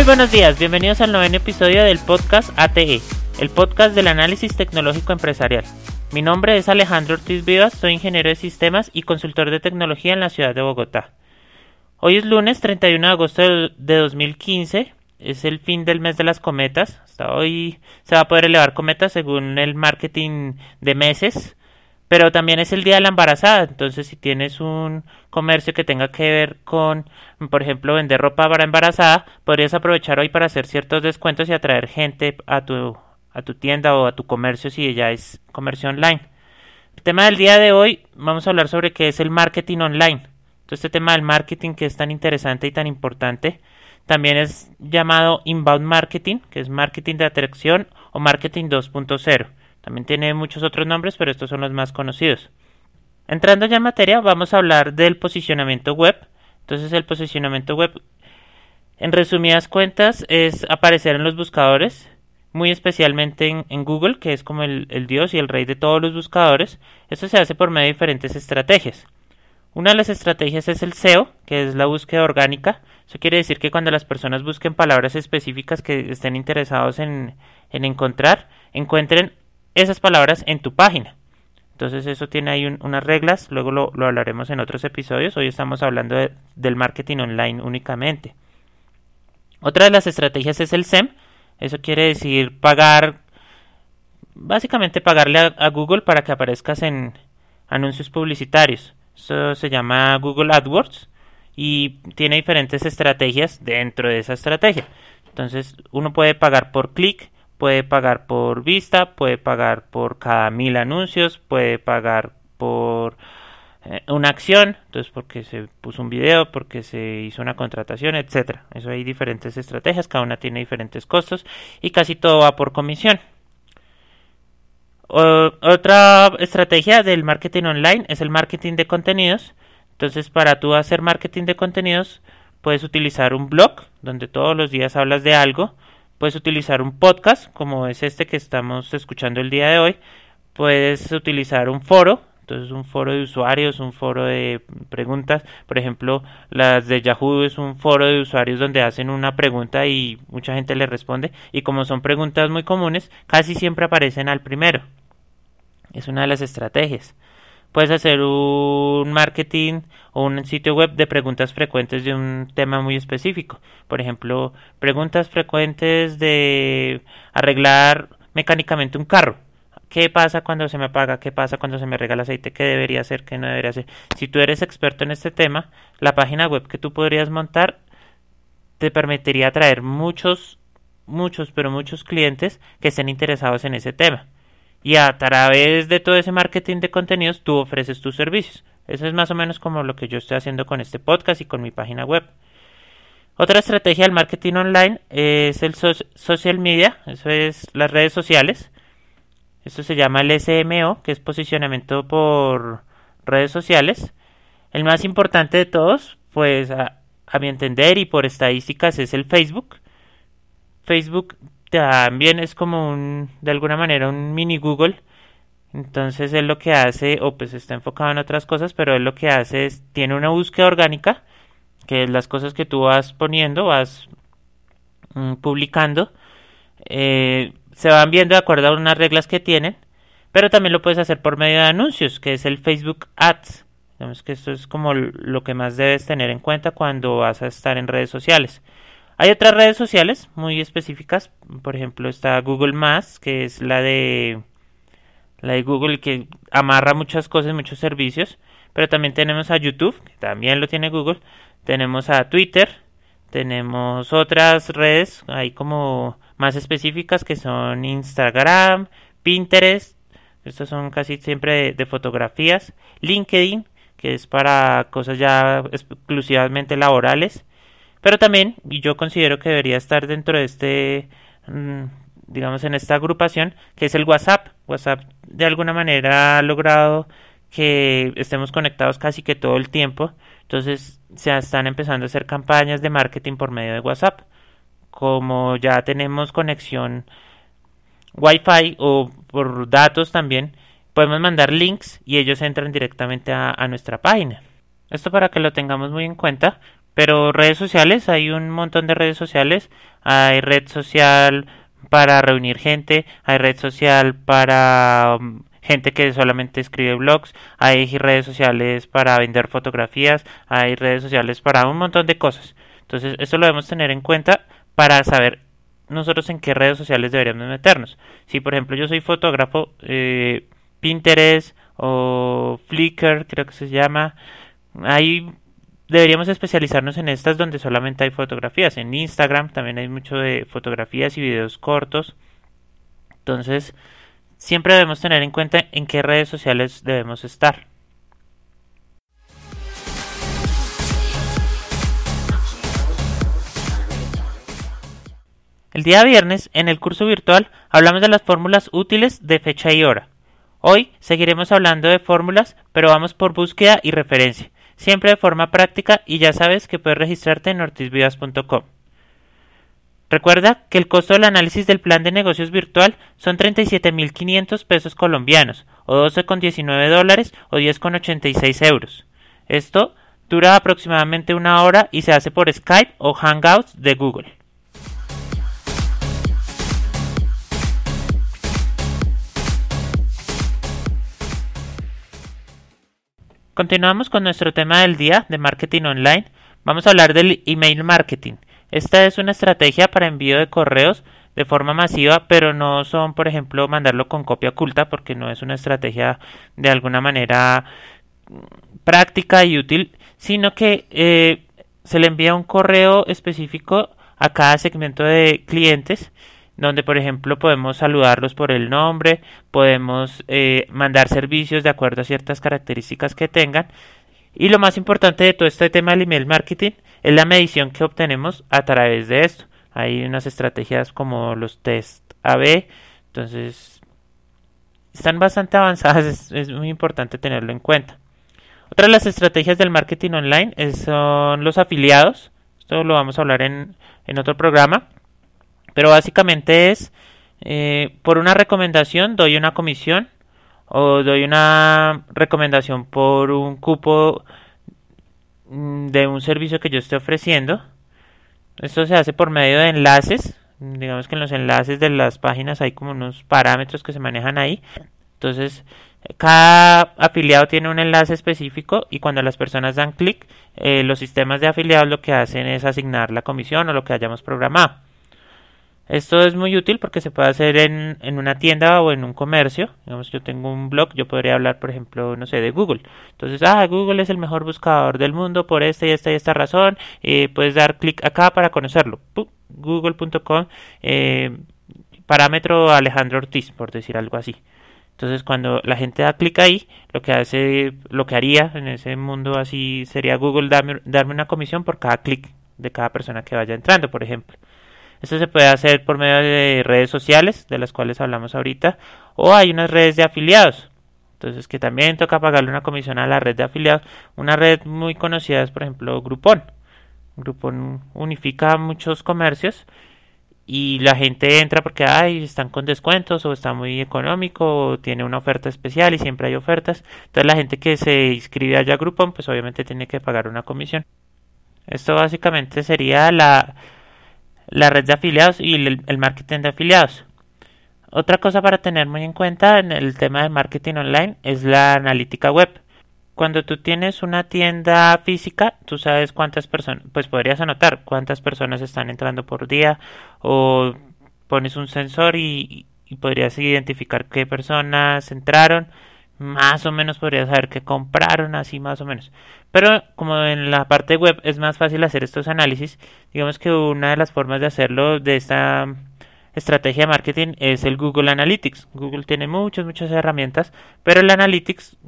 Muy buenos días, bienvenidos al noveno episodio del podcast ATE, el podcast del análisis tecnológico empresarial. Mi nombre es Alejandro Ortiz Vivas, soy ingeniero de sistemas y consultor de tecnología en la ciudad de Bogotá. Hoy es lunes 31 de agosto de 2015, es el fin del mes de las cometas. Hasta hoy se va a poder elevar cometas según el marketing de meses pero también es el día de la embarazada, entonces si tienes un comercio que tenga que ver con, por ejemplo, vender ropa para embarazada, podrías aprovechar hoy para hacer ciertos descuentos y atraer gente a tu, a tu tienda o a tu comercio si ya es comercio online. El tema del día de hoy vamos a hablar sobre qué es el marketing online. Entonces, este tema del marketing que es tan interesante y tan importante, también es llamado inbound marketing, que es marketing de atracción o marketing 2.0. También tiene muchos otros nombres, pero estos son los más conocidos. Entrando ya en materia, vamos a hablar del posicionamiento web. Entonces, el posicionamiento web, en resumidas cuentas, es aparecer en los buscadores, muy especialmente en, Google, que es como el, el, dios y el rey de todos los buscadores. Esto se hace por medio de diferentes estrategias. Una de las estrategias es el SEO, que es la búsqueda orgánica. Eso quiere decir que cuando las personas busquen palabras específicas que estén interesados en, en encontrar, encuentren esas palabras en tu página. Entonces eso tiene ahí unas reglas, luego lo, hablaremos en otros episodios. Hoy estamos hablando del marketing online únicamente. Otra de las estrategias es el SEM. Eso quiere decir pagar, básicamente pagarle a, Google para que aparezcas en anuncios publicitarios. Eso se llama Google AdWords y tiene diferentes estrategias dentro de esa estrategia. Entonces uno puede pagar por clic, puede pagar por vista, puede pagar por cada mil anuncios, puede pagar por eh, una acción, entonces porque se puso un video, porque se hizo una contratación, etcétera. Eso hay diferentes estrategias, cada una tiene diferentes costos y casi todo va por comisión. otra estrategia del marketing online es el marketing de contenidos. Entonces, para tú hacer marketing de contenidos, puedes utilizar un blog donde todos los días hablas de algo Puedes utilizar un podcast, como es este que estamos escuchando el día de hoy. Puedes utilizar un foro, entonces un foro de usuarios, un foro de preguntas. Por ejemplo, las de Yahoo es un foro de usuarios donde hacen una pregunta y mucha gente le responde. Y como son preguntas muy comunes, casi siempre aparecen al primero. Es una de las estrategias. Puedes hacer un marketing o un sitio web de preguntas frecuentes de un tema muy específico. Por ejemplo, preguntas frecuentes de arreglar mecánicamente un carro. ¿Qué pasa cuando se me apaga? ¿Qué pasa cuando se me regala aceite? ¿Qué debería hacer? ¿Qué no debería hacer? Si tú eres experto en este tema, la página web que tú podrías montar te permitiría atraer muchos, muchos, pero muchos clientes que estén interesados en ese tema y a través de todo ese marketing de contenidos tú ofreces tus servicios. Eso es más o menos como lo que yo estoy haciendo con este podcast y con mi página web. Otra estrategia del marketing online es el social media, eso es las redes sociales. Esto se llama el SMO, que es posicionamiento por redes sociales. El más importante de todos, pues a, a mi entender y por estadísticas, es el Facebook. Facebook también es como un, de alguna manera, un mini Google. Entonces él lo que hace, o pues está enfocado en otras cosas, pero él lo que hace es, tiene una búsqueda orgánica, que es las cosas que tú vas poniendo, vas mm, publicando, eh, se van viendo de acuerdo a unas reglas que tienen, pero también lo puedes hacer por medio de anuncios, que es el Facebook Ads. Digamos que esto es como lo que más debes tener en cuenta cuando vas a estar en redes sociales. Hay otras redes sociales muy específicas, por ejemplo está Google Más, que es la de la de Google que amarra muchas cosas, muchos servicios, pero también tenemos a YouTube, que también lo tiene Google, tenemos a Twitter, tenemos otras redes ahí como más específicas que son Instagram, Pinterest, estos son casi siempre de fotografías, LinkedIn, que es para cosas ya exclusivamente laborales, pero también, y yo considero que debería estar dentro de este, mm, digamos, en esta agrupación, que es el WhatsApp. WhatsApp de alguna manera ha logrado que estemos conectados casi que todo el tiempo. Entonces se están empezando a hacer campañas de marketing por medio de WhatsApp. Como ya tenemos conexión Wi-Fi o por datos también, podemos mandar links y ellos entran directamente a nuestra página. Esto para que lo tengamos muy en cuenta Pero redes sociales, hay un montón de redes sociales. Hay red social para reunir gente, hay red social para um, gente que solamente escribe blogs, hay redes sociales para vender fotografías, hay redes sociales para un montón de cosas. Entonces, esto lo debemos tener en cuenta para saber nosotros en qué redes sociales deberíamos meternos. Si, por ejemplo, yo soy fotógrafo, eh, Pinterest o Flickr, creo que se llama, hay deberíamos especializarnos en estas donde solamente hay fotografías. En Instagram también hay mucho de fotografías y videos cortos. Entonces, siempre debemos tener en cuenta en qué redes sociales debemos estar. El día viernes, en el curso virtual, hablamos de las fórmulas útiles de fecha y hora. Hoy seguiremos hablando de fórmulas, pero vamos por búsqueda y referencia siempre de forma práctica y ya sabes que puedes registrarte en ortizvidas.com. Recuerda que el costo del análisis del plan de negocios virtual son 37.500 pesos colombianos, o 12,19 dólares o 10,86 euros. Esto dura aproximadamente una hora y se hace por Skype o Hangouts de Google. Continuamos con nuestro tema del día de marketing online. Vamos a hablar del email marketing. Esta es una estrategia para envío de correos de forma masiva, pero no son, por ejemplo, mandarlo con copia oculta, porque no es una estrategia de alguna manera práctica y útil, sino que eh, se le envía un correo específico a cada segmento de clientes donde por ejemplo podemos saludarlos por el nombre, podemos eh, mandar servicios de acuerdo a ciertas características que tengan. Y lo más importante de todo este tema del email marketing es la medición que obtenemos a través de esto. Hay unas estrategias como los test AB, entonces están bastante avanzadas, es, muy importante tenerlo en cuenta. Otra de las estrategias del marketing online son los afiliados. Esto lo vamos a hablar en, en otro programa. Pero básicamente es, eh, por una recomendación doy una comisión o doy una recomendación por un cupo mm, de un servicio que yo esté ofreciendo. Esto se hace por medio de enlaces. Digamos que en los enlaces de las páginas hay como unos parámetros que se manejan ahí. Entonces, cada afiliado tiene un enlace específico y cuando las personas dan clic, eh, los sistemas de afiliados lo que hacen es asignar la comisión o lo que hayamos programado. Esto es muy útil porque se puede hacer en, en, una tienda o en un comercio. Digamos, yo tengo un blog, yo podría hablar, por ejemplo, no sé, de Google. Entonces, ah, Google es el mejor buscador del mundo por esta y esta y esta razón. Puedes dar clic acá para conocerlo. Google.com, eh, parámetro Alejandro Ortiz, por decir algo así. Entonces, cuando la gente da clic ahí, lo que hace, lo que haría en ese mundo así sería Google darme, darme una comisión por cada clic de cada persona que vaya entrando, por ejemplo. Esto se puede hacer por medio de redes sociales, de las cuales hablamos ahorita, o hay unas redes de afiliados. Entonces, que también toca pagarle una comisión a la red de afiliados. Una red muy conocida es, por ejemplo, Groupon. Groupon unifica muchos comercios y la gente entra porque ay, están con descuentos o está muy económico o tiene una oferta especial y siempre hay ofertas. Entonces, la gente que se inscribe allá a Groupon, pues obviamente tiene que pagar una comisión. Esto básicamente sería la la red de afiliados y el, marketing de afiliados. Otra cosa para tener muy en cuenta en el tema del marketing online es la analítica web. Cuando tú tienes una tienda física, tú sabes cuántas personas, pues podrías anotar cuántas personas están entrando por día o pones un sensor y, y podrías identificar qué personas entraron más o menos podría saber que compraron así más o menos. Pero como en la parte web es más fácil hacer estos análisis, digamos que una de las formas de hacerlo de esta estrategia de marketing es el Google Analytics. Google tiene muchas, muchas herramientas, pero el Analytics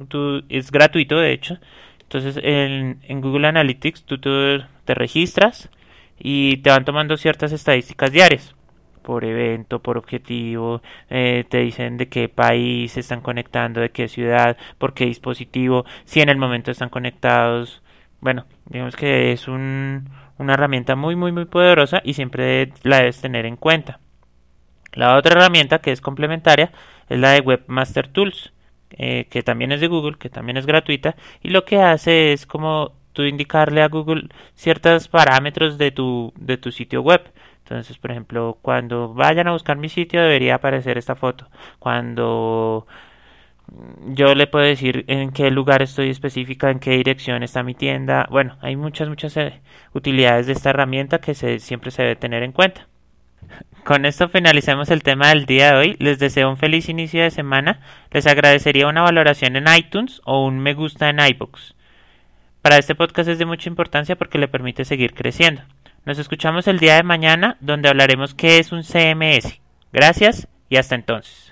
es gratuito de hecho. Entonces en, en Google Analytics tú te registras y te van tomando ciertas estadísticas diarias por evento, por objetivo, eh, te dicen de qué país se están conectando, de qué ciudad, por qué dispositivo, si en el momento están conectados. Bueno, digamos que es un, una herramienta muy, muy, muy poderosa y siempre la debes tener en cuenta. La otra herramienta que es complementaria es la de Webmaster Tools, eh, que también es de Google, que también es gratuita y lo que hace es como tú indicarle a Google ciertos parámetros de tu, de tu sitio web. Entonces, por ejemplo, cuando vayan a buscar mi sitio debería aparecer esta foto. Cuando yo le puedo decir en qué lugar estoy específica, en qué dirección está mi tienda. Bueno, hay muchas, muchas eh, utilidades de esta herramienta que se, siempre se debe tener en cuenta. Con esto finalicemos el tema del día de hoy. Les deseo un feliz inicio de semana. Les agradecería una valoración en iTunes o un me gusta en iBooks. Para este podcast es de mucha importancia porque le permite seguir creciendo. Nos escuchamos el día de mañana donde hablaremos qué es un CMS. Gracias y hasta entonces.